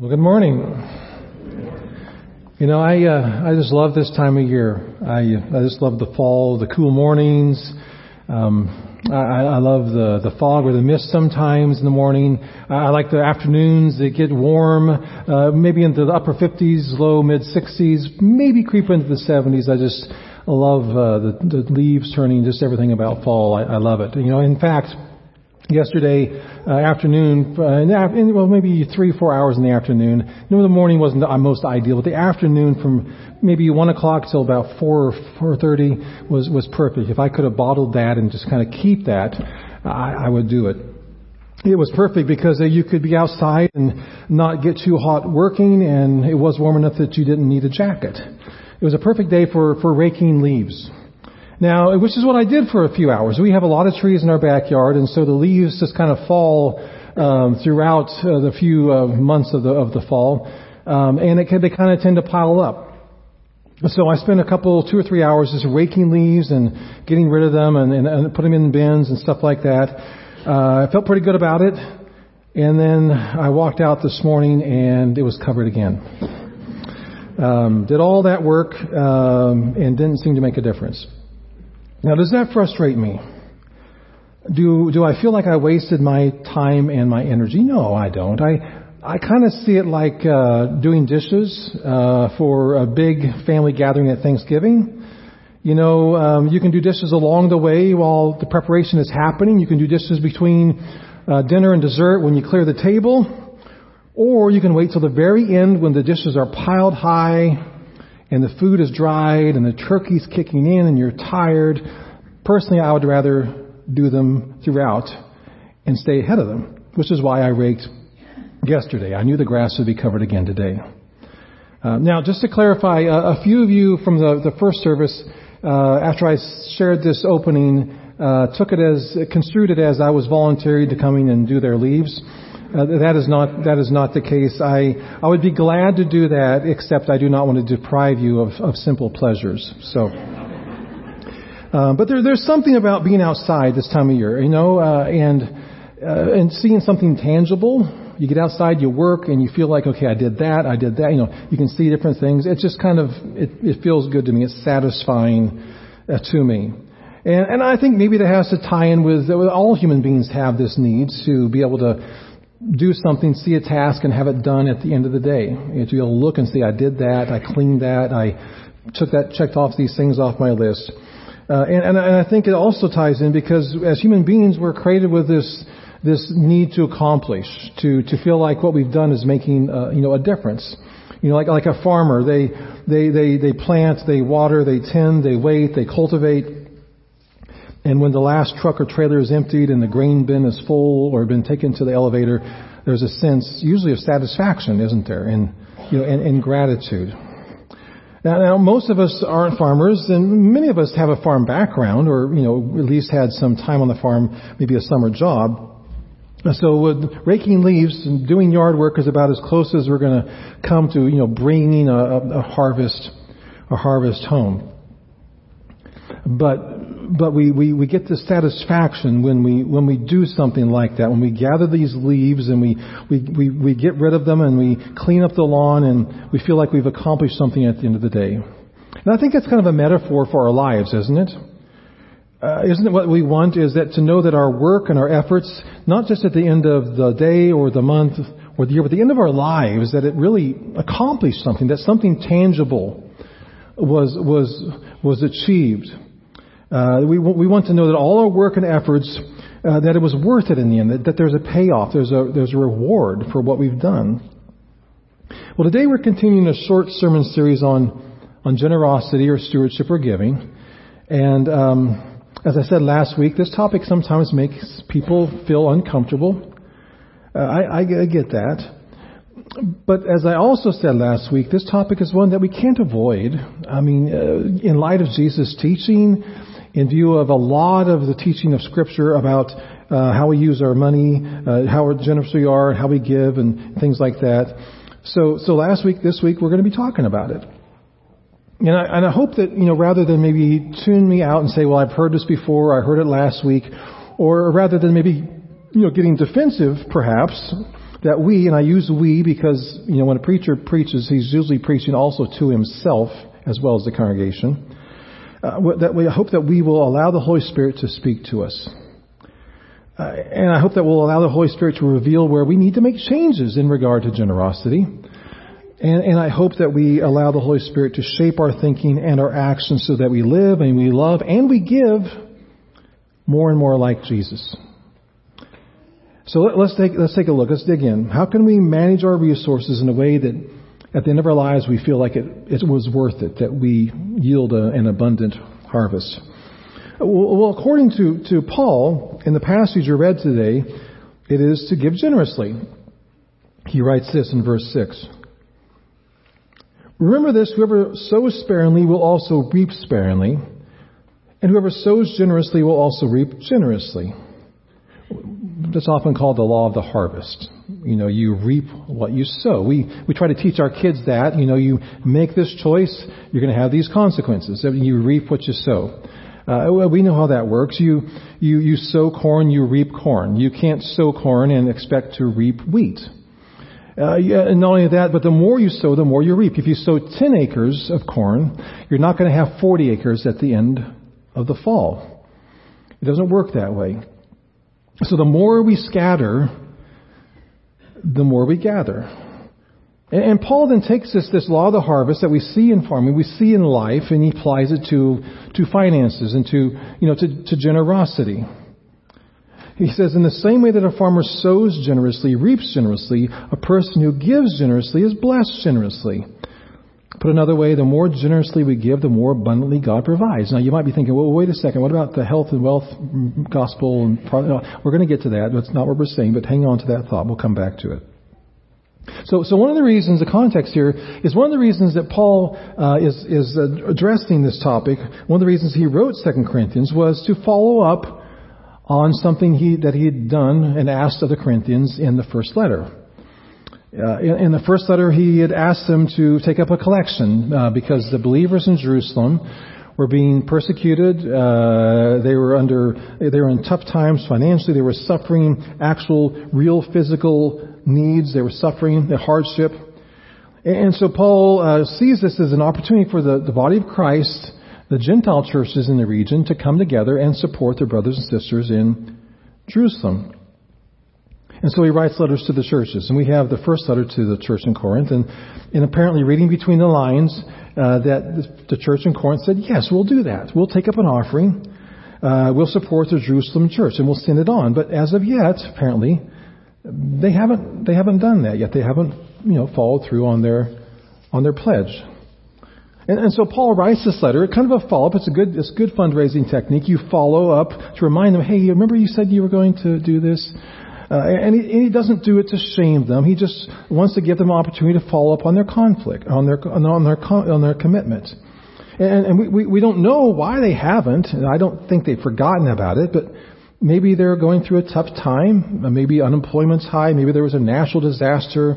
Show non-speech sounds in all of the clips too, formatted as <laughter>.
Well, good morning. You know, I uh, I just love this time of year. I I just love the fall, the cool mornings. Um, I, I love the the fog or the mist sometimes in the morning. I like the afternoons. They get warm, uh, maybe into the upper 50s, low mid 60s, maybe creep into the 70s. I just love uh, the, the leaves turning, just everything about fall. I, I love it. You know, in fact yesterday uh, afternoon, uh, in well, maybe three, four hours in the afternoon. You know, the morning wasn't the most ideal, but the afternoon from maybe one o'clock till about four four thirty was was perfect. If I could have bottled that and just kind of keep that, I, I would do it. It was perfect because uh, you could be outside and not get too hot working, and it was warm enough that you didn't need a jacket. It was a perfect day for for raking leaves. Now, which is what I did for a few hours. We have a lot of trees in our backyard, and so the leaves just kind of fall um, throughout uh, the few uh, months of the of the fall, um, and it, they kind of tend to pile up. So I spent a couple, two or three hours just raking leaves and getting rid of them and, and, and putting them in bins and stuff like that. Uh, I felt pretty good about it, and then I walked out this morning and it was covered again. Um, did all that work um, and didn't seem to make a difference. Now, does that frustrate me? Do, do I feel like I wasted my time and my energy? No, I don't. I, I kind of see it like uh, doing dishes uh, for a big family gathering at Thanksgiving. You know, um, you can do dishes along the way while the preparation is happening. You can do dishes between uh, dinner and dessert when you clear the table. Or you can wait till the very end when the dishes are piled high and the food is dried and the turkey's kicking in and you're tired, personally I would rather do them throughout and stay ahead of them, which is why I raked yesterday. I knew the grass would be covered again today. Uh, now, just to clarify, uh, a few of you from the, the first service, uh, after I shared this opening, uh, took it as, construed it as I was voluntary to come in and do their leaves. Uh, that is not that is not the case. I I would be glad to do that, except I do not want to deprive you of, of simple pleasures. So, uh, but there, there's something about being outside this time of year, you know, uh, and uh, and seeing something tangible. You get outside, you work, and you feel like, okay, I did that, I did that. You know, you can see different things. It just kind of it, it feels good to me. It's satisfying uh, to me. And, and I think maybe that has to tie in with, with all human beings have this need to be able to do something, see a task, and have it done at the end of the day. You have to be able to look and see, I did that, I cleaned that, I took that, checked off these things off my list. Uh, and, and, and I think it also ties in because as human beings, we're created with this this need to accomplish, to to feel like what we've done is making uh, you know a difference. You know, like like a farmer, they they they they plant, they water, they tend, they wait, they cultivate, and when the last truck or trailer is emptied and the grain bin is full or been taken to the elevator, there's a sense, usually of satisfaction, isn't there? And, you know, and, and gratitude. Now, now, most of us aren't farmers, and many of us have a farm background, or you know, at least had some time on the farm, maybe a summer job. So, with raking leaves and doing yard work is about as close as we're going to come to, you know, bringing a, a harvest, a harvest home. But but we, we, we get the satisfaction when we, when we do something like that, when we gather these leaves and we, we, we, we get rid of them and we clean up the lawn and we feel like we've accomplished something at the end of the day. And I think that's kind of a metaphor for our lives, isn't it? Uh, isn't it what we want is that to know that our work and our efforts, not just at the end of the day or the month or the year, but the end of our lives, that it really accomplished something, that something tangible was, was, was achieved. Uh, we, we want to know that all our work and efforts, uh, that it was worth it in the end, that, that there's a payoff, there's a, there's a reward for what we've done. Well, today we're continuing a short sermon series on, on generosity or stewardship or giving. And um, as I said last week, this topic sometimes makes people feel uncomfortable. Uh, I, I, get that. But as I also said last week, this topic is one that we can't avoid. I mean, uh, in light of Jesus' teaching, in view of a lot of the teaching of Scripture about uh, how we use our money, uh, how generous we are, how we give, and things like that. So, so last week, this week, we're going to be talking about it. And I, and I hope that, you know, rather than maybe tune me out and say, well, I've heard this before, I heard it last week, or rather than maybe, you know, getting defensive, perhaps, that we, and I use we because, you know, when a preacher preaches, he's usually preaching also to himself as well as the congregation. Uh, that we hope that we will allow the Holy Spirit to speak to us. Uh, and I hope that we'll allow the Holy Spirit to reveal where we need to make changes in regard to generosity. And, and I hope that we allow the Holy Spirit to shape our thinking and our actions so that we live and we love and we give more and more like Jesus. So let, us take, let's take a look. Let's dig in. How can we manage our resources in a way that at the end of our lives we feel like it, it was worth it, that we yield a, an abundant harvest? Well, according to, to Paul, in the passage you read today, it is to give generously. He writes this in verse 6. Remember this, whoever sows sparingly will also reap sparingly, and whoever sows generously will also reap generously. That's often called the law of the harvest. You know, you reap what you sow. We, we try to teach our kids that. You know, you make this choice, you're going to have these consequences. You reap what you sow. Uh, we know how that works. You, you, you sow corn, you reap corn. You can't sow corn and expect to reap wheat. Uh, yeah, and not only that, but the more you sow, the more you reap. If you sow 10 acres of corn, you're not going to have 40 acres at the end of the fall. It doesn't work that way. So the more we scatter, the more we gather. And, Paul then takes this, this law of the harvest that we see in farming, we see in life, and he applies it to, to finances and to, you know, to, to generosity. He says, in the same way that a farmer sows generously, reaps generously, a person who gives generously is blessed generously. Put another way, the more generously we give, the more abundantly God provides. Now you might be thinking, well, wait a second, what about the health and wealth gospel? And we're going to get to that. That's not what we're saying, but hang on to that thought. We'll come back to it. So, so one of the reasons, the context here, is one of the reasons that Paul uh, is, is addressing this topic. One of the reasons he wrote Second Corinthians was to follow up on something he, that he had done and asked of the Corinthians in the first letter. Uh, in, in, the first letter, he had asked them to take up a collection uh, because the believers in Jerusalem were being persecuted. Uh, they were under, they were in tough times financially. They were suffering actual, real physical needs. They were suffering the hardship. And so Paul uh, sees this as an opportunity for the, the body of Christ the Gentile churches in the region to come together and support their brothers and sisters in Jerusalem. And so he writes letters to the churches. And we have the first letter to the church in Corinth. And, and apparently, reading between the lines, uh, that the church in Corinth said, Yes, we'll do that. We'll take up an offering. Uh, we'll support the Jerusalem church and we'll send it on. But as of yet, apparently, they haven't, they haven't done that yet. They haven't, you know, followed through on their, on their pledge. And, and so Paul writes this letter, kind of a follow-up. It's a good, it's a good fundraising technique. You follow up to remind them, hey, remember you said you were going to do this? Uh, and, he, and, he, doesn't do it to shame them. He just wants to give them opportunity to follow up on their conflict, on their on their on their commitment. And, and we, we, we don't know why they haven't. And I don't think they've forgotten about it, but maybe they're going through a tough time. Maybe unemployment's high. Maybe there was a natural disaster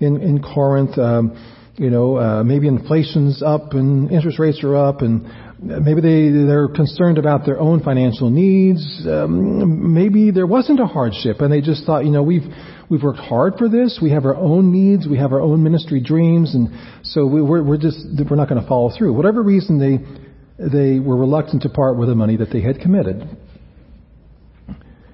in in Corinth. Um, you know, uh, maybe inflation's up and interest rates are up and maybe they, they're concerned about their own financial needs. Um, maybe there wasn't a hardship and they just thought, you know, we've, we've worked hard for this. We have our own needs. We have our own ministry dreams. And so we, we're, we're just, we're not going to follow through. Whatever reason they, they were reluctant to part with the money that they had committed.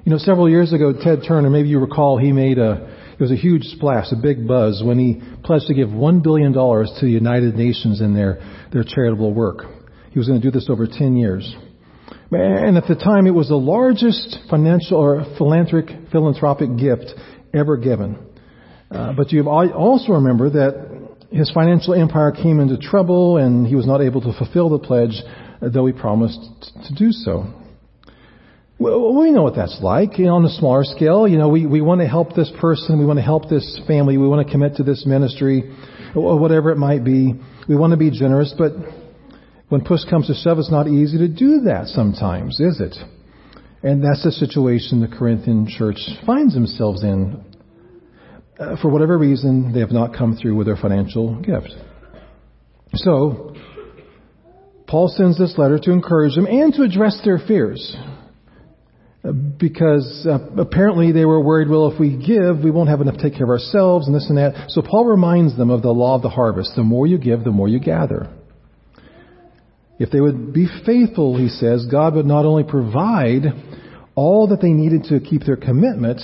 You know, several years ago, Ted Turner, maybe you recall, he made a, it was a huge splash, a big buzz when he pledged to give $1 billion to the United Nations in their, their charitable work. He was going to do this over 10 years. And at the time, it was the largest financial or philanthropic, philanthropic gift ever given. Uh, but you also remember that his financial empire came into trouble and he was not able to fulfill the pledge, though he promised to do so. Well, we know what that's like. You know, on a smaller scale, you know, we, we want to help this person, we want to help this family, we want to commit to this ministry, or whatever it might be. We want to be generous, but when push comes to shove, it's not easy to do that sometimes, is it? And that's the situation the Corinthian church finds themselves in. Uh, for whatever reason, they have not come through with their financial gift. So, Paul sends this letter to encourage them and to address their fears. because uh, apparently they were worried, well, if we give, we won't have enough to take care of ourselves and this and that. So Paul reminds them of the law of the harvest. The more you give, the more you gather. If they would be faithful, he says, God would not only provide all that they needed to keep their commitment,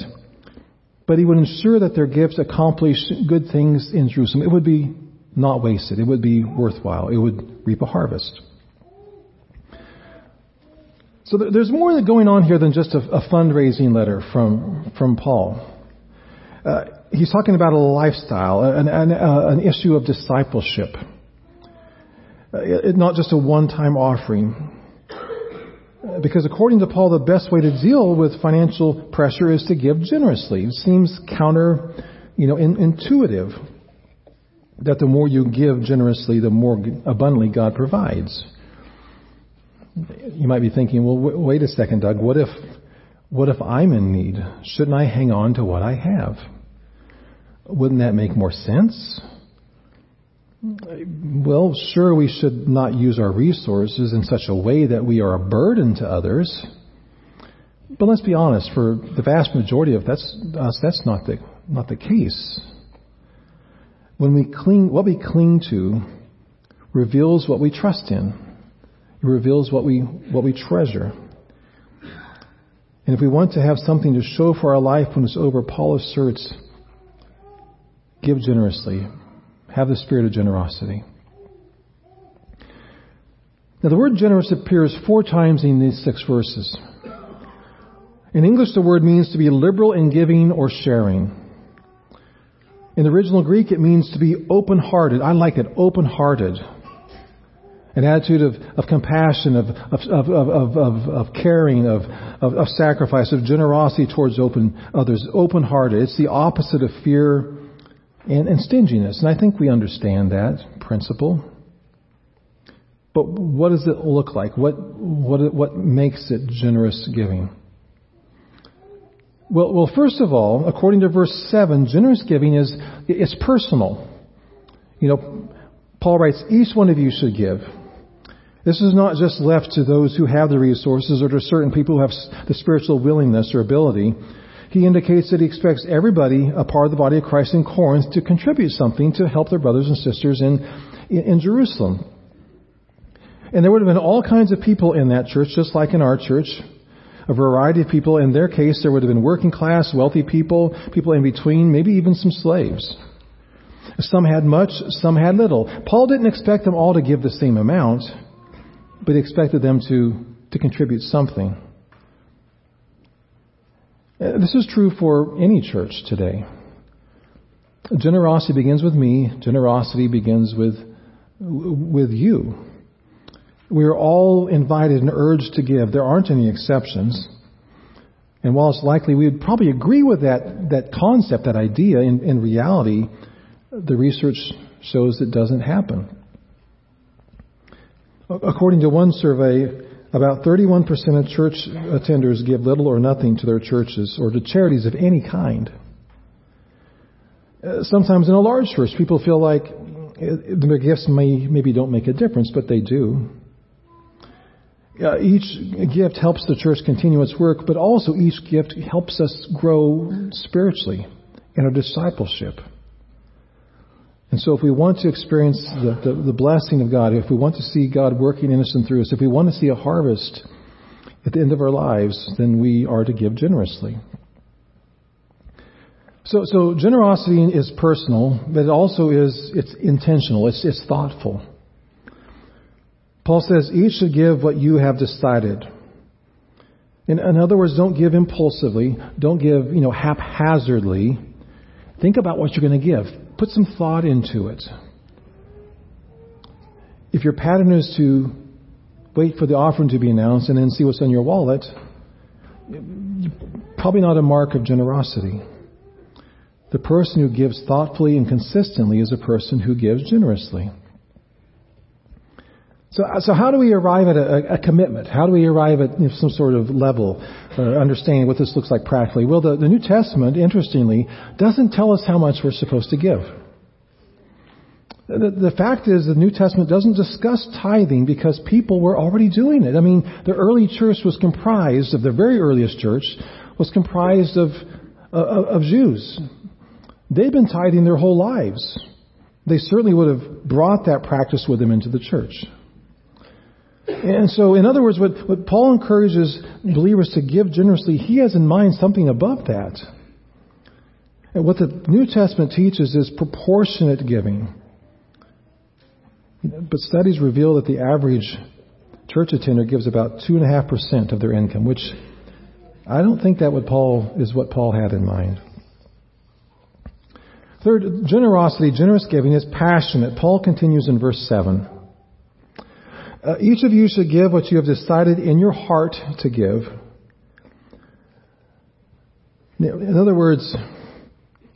but he would ensure that their gifts accomplished good things in Jerusalem. It would be not wasted. It would be worthwhile. It would reap a harvest. So there's more going on here than just a, a fundraising letter from, from Paul. Uh, he's talking about a lifestyle, an, an, uh, an issue of discipleship. Uh, it, not just a one-time offering. Uh, because according to Paul, the best way to deal with financial pressure is to give generously. It seems counter, you know, in, intuitive that the more you give generously, the more abundantly God provides you might be thinking, well, w- wait a second, Doug. What if, what if I'm in need? Shouldn't I hang on to what I have? Wouldn't that make more sense? Well, sure, we should not use our resources in such a way that we are a burden to others. But let's be honest, for the vast majority of that's, us, that's not the, not the case. When we cling, what we cling to reveals what we trust in. It reveals what we, what we treasure. And if we want to have something to show for our life when it's over, Paul asserts, give generously. Have the spirit of generosity. Now the word generous appears four times in these six verses. In English, the word means to be liberal in giving or sharing. In the original Greek, it means to be open-hearted. I like it, open-hearted an attitude of, of compassion, of, of, of, of, caring, of, of, of sacrifice, of generosity towards open others, open hearted. It's the opposite of fear and, and stinginess. And I think we understand that principle. But what does it look like? What, what, what makes it generous giving? Well, well, first of all, according to verse 7, generous giving is, it's personal. You know, Paul writes, each one of you should give. This is not just left to those who have the resources or to certain people who have the spiritual willingness or ability. He indicates that he expects everybody, a part of the body of Christ in Corinth, to contribute something to help their brothers and sisters in, in, in Jerusalem. And there would have been all kinds of people in that church, just like in our church. A variety of people. In their case, there would have been working class, wealthy people, people in between, maybe even some slaves. Some had much, some had little. Paul didn't expect them all to give the same amount but he expected them to, to contribute something. Uh, this is true for any church today. Generosity begins with me. Generosity begins with, with you. We are all invited and urged to give. There aren't any exceptions. And while it's likely we would probably agree with that, that concept, that idea, in, in reality, the research shows it doesn't happen. According to one survey, about 31% of church attenders give little or nothing to their churches or to charities of any kind. Uh, sometimes in a large church, people feel like uh, their gifts may, maybe don't make a difference, but they do. Uh, each gift helps the church continue its work, but also each gift helps us grow spiritually in our discipleship. And so if we want to experience the, the, the, blessing of God, if we want to see God working in us and through us, if we want to see a harvest at the end of our lives, then we are to give generously. So, so generosity is personal, but it also is, it's intentional, it's, it's thoughtful. Paul says each should give what you have decided. In, in other words, don't give impulsively, don't give, you know, haphazardly. Think about what you're going to give put some thought into it. If your pattern is to wait for the offering to be announced and then see what's in your wallet, probably not a mark of generosity. The person who gives thoughtfully and consistently is a person who gives generously. So, so how do we arrive at a, a commitment? How do we arrive at you know, some sort of level, uh, understanding what this looks like practically? Well, the, the New Testament, interestingly, doesn't tell us how much we're supposed to give. The, the fact is, the New Testament doesn't discuss tithing because people were already doing it. I mean, the early church was comprised of the very earliest church was comprised of of, of Jews. They'd been tithing their whole lives. They certainly would have brought that practice with them into the church. And so, in other words, what, what Paul encourages believers to give generously, he has in mind something above that. And what the New Testament teaches is proportionate giving. But studies reveal that the average church attender gives about 2.5% of their income, which I don't think that what Paul is what Paul had in mind. Third, generosity, generous giving is passionate. Paul continues in verse 7. Uh, each of you should give what you have decided in your heart to give. In other words,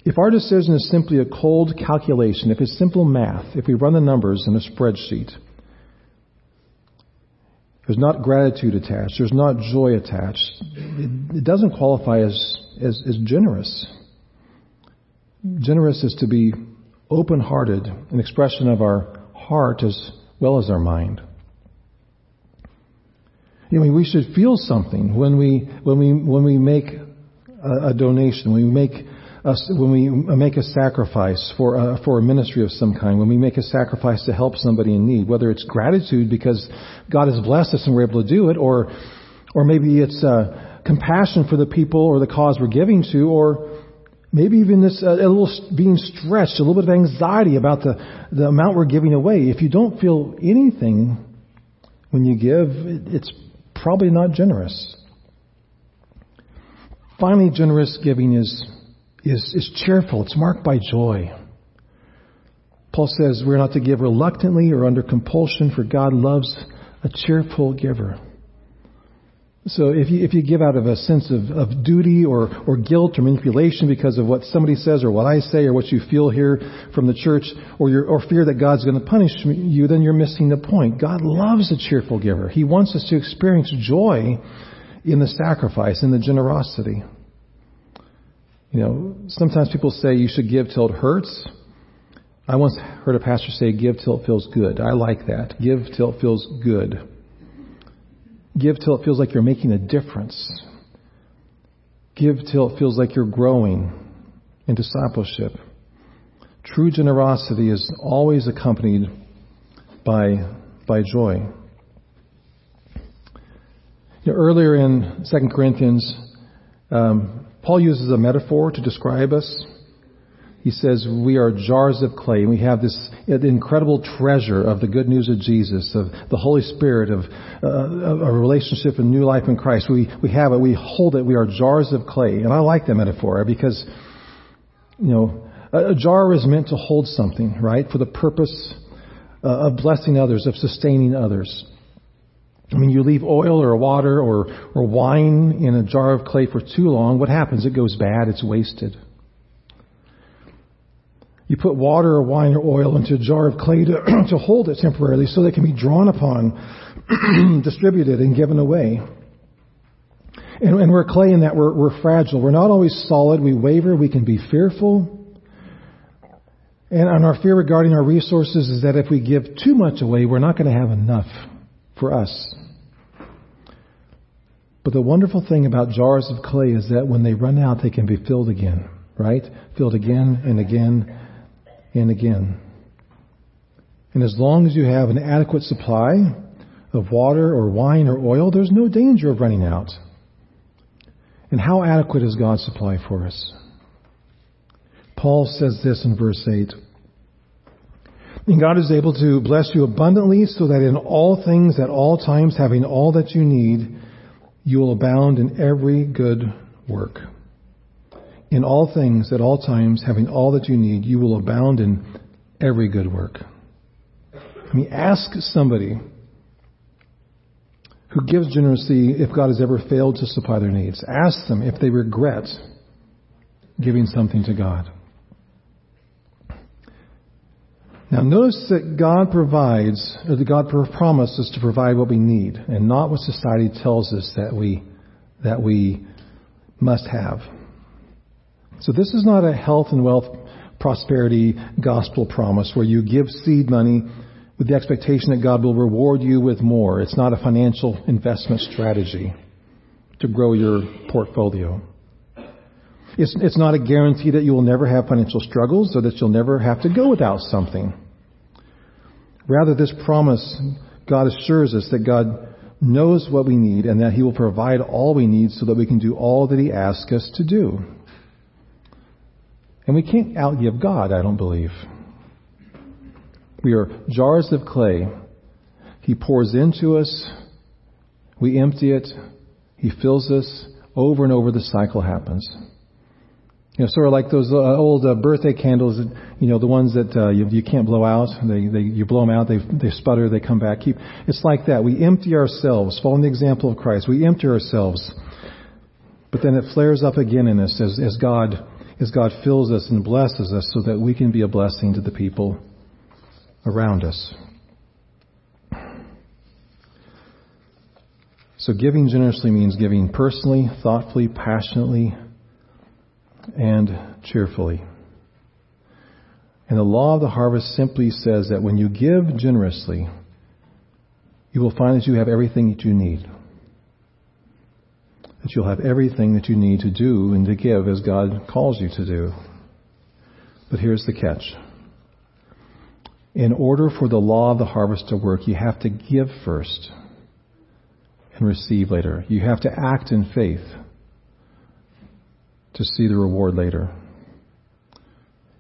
if our decision is simply a cold calculation, if it's simple math, if we run the numbers in a spreadsheet, there's not gratitude attached, there's not joy attached, it, it doesn't qualify as, as, as generous. Generous is to be open hearted, an expression of our heart as well as our mind. You know, we should feel something when we when we when we make a, a donation, when we make a, when we make a sacrifice for a, for a ministry of some kind, when we make a sacrifice to help somebody in need, whether it's gratitude because God has blessed us and we're able to do it, or or maybe it's uh, compassion for the people or the cause we're giving to, or maybe even this uh, a little being stretched, a little bit of anxiety about the the amount we're giving away. If you don't feel anything when you give, it's probably not generous. Finally, generous giving is, is, is cheerful. It's marked by joy. Paul says we're not to give reluctantly or under compulsion, for God loves a cheerful giver. So if you, if you give out of a sense of, of duty or, or guilt or manipulation because of what somebody says or what I say or what you feel here from the church or, your, or fear that God's going to punish you, then you're missing the point. God loves a cheerful giver. He wants us to experience joy in the sacrifice, in the generosity. You know, sometimes people say you should give till it hurts. I once heard a pastor say, give till it feels good. I like that. Give till it feels good. Give till it feels like you're making a difference. Give till it feels like you're growing in discipleship. True generosity is always accompanied by, by joy. You know, earlier in 2 Corinthians, um, Paul uses a metaphor to describe us. He says we are jars of clay. We have this incredible treasure of the good news of Jesus, of the Holy Spirit, of, uh, a relationship and new life in Christ. We, we have it. We hold it. We are jars of clay. And I like that metaphor because, you know, a, a jar is meant to hold something, right? For the purpose uh, of blessing others, of sustaining others. I mean, you leave oil or water or, or wine in a jar of clay for too long, what happens? It goes bad. It's wasted. You put water or wine or oil into a jar of clay to, <clears throat> to hold it temporarily so they can be drawn upon, <clears throat> distributed, and given away. And, and we're clay in that we're, we're fragile. We're not always solid. We waver. We can be fearful. And, and our fear regarding our resources is that if we give too much away, we're not going to have enough for us. But the wonderful thing about jars of clay is that when they run out, they can be filled again, right? Filled again and again and again. And as long as you have an adequate supply of water or wine or oil, there's no danger of running out. And how adequate is God's supply for us? Paul says this in verse 8. And God is able to bless you abundantly so that in all things at all times having all that you need, you will abound in every good work in all things at all times, having all that you need, you will abound in every good work. I mean, ask somebody who gives generously if God has ever failed to supply their needs. Ask them if they regret giving something to God. Now notice that God provides, or that God promises to provide what we need, and not what society tells us that we, that we must have. So this is not a health and wealth prosperity gospel promise where you give seed money with the expectation that God will reward you with more. It's not a financial investment strategy to grow your portfolio. It's, it's not a guarantee that you will never have financial struggles or that you'll never have to go without something. Rather, this promise, God assures us that God knows what we need and that He will provide all we need so that we can do all that He asks us to do. And we can't outgive God, I don't believe. We are jars of clay. He pours into us. We empty it. He fills us. Over and over the cycle happens. You know, sort of like those uh, old uh, birthday candles, you know, the ones that uh, you, you can't blow out. They, they, you blow them out, they, they sputter, they come back. Keep, it's like that. We empty ourselves, following the example of Christ. We empty ourselves, but then it flares up again in us as, as God, as God fills us and blesses us, so that we can be a blessing to the people around us. So giving generously means giving personally, thoughtfully, passionately, and cheerfully. And the law of the harvest simply says that when you give generously, you will find that you have everything that you need. That you'll have everything that you need to do and to give as God calls you to do. But here's the catch. In order for the law of the harvest to work, you have to give first and receive later. You have to act in faith to see the reward later.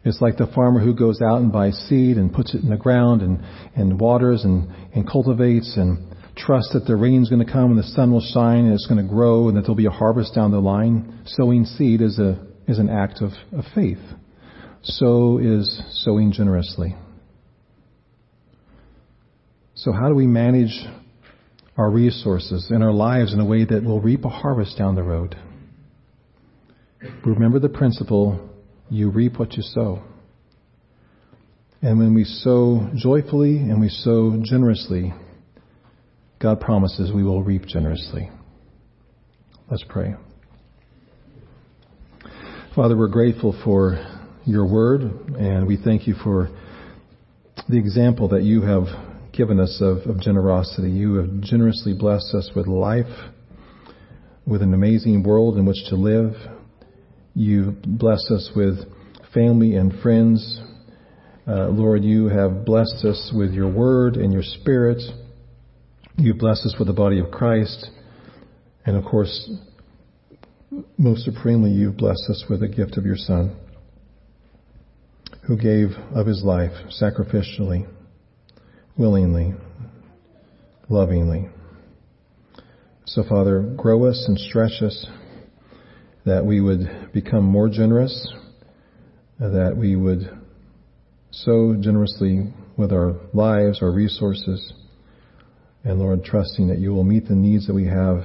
It's like the farmer who goes out and buys seed and puts it in the ground and, and waters and, and cultivates and trusts that the rain's going to come and the sun will shine and it's going to grow and that there'll be a harvest down the line. Sowing seed is a is an act of, of faith. So is sowing generously. So how do we manage our resources and our lives in a way that will reap a harvest down the road? Remember the principle you reap what you sow. And when we sow joyfully and we sow generously, God promises we will reap generously. Let's pray. Father, we're grateful for your word, and we thank you for the example that you have given us of, of generosity. You have generously blessed us with life, with an amazing world in which to live, you bless us with family and friends. Uh, Lord, you have blessed us with your word and your spirit. You bless us with the body of Christ. And of course, most supremely, you've blessed us with the gift of your Son, who gave of his life sacrificially, willingly, lovingly. So, Father, grow us and stretch us that we would become more generous, that we would sow generously with our lives, our resources, and Lord, trusting that you will meet the needs that we have,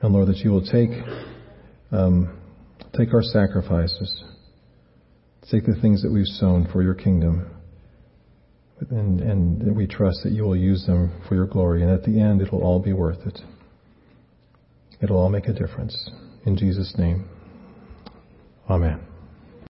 and Lord, that you will take um, take our sacrifices, take the things that we've sown for your kingdom, and, and we trust that you will use them for your glory, and at the end, it will all be worth it. It'll all make a difference. In Jesus' name, Amen.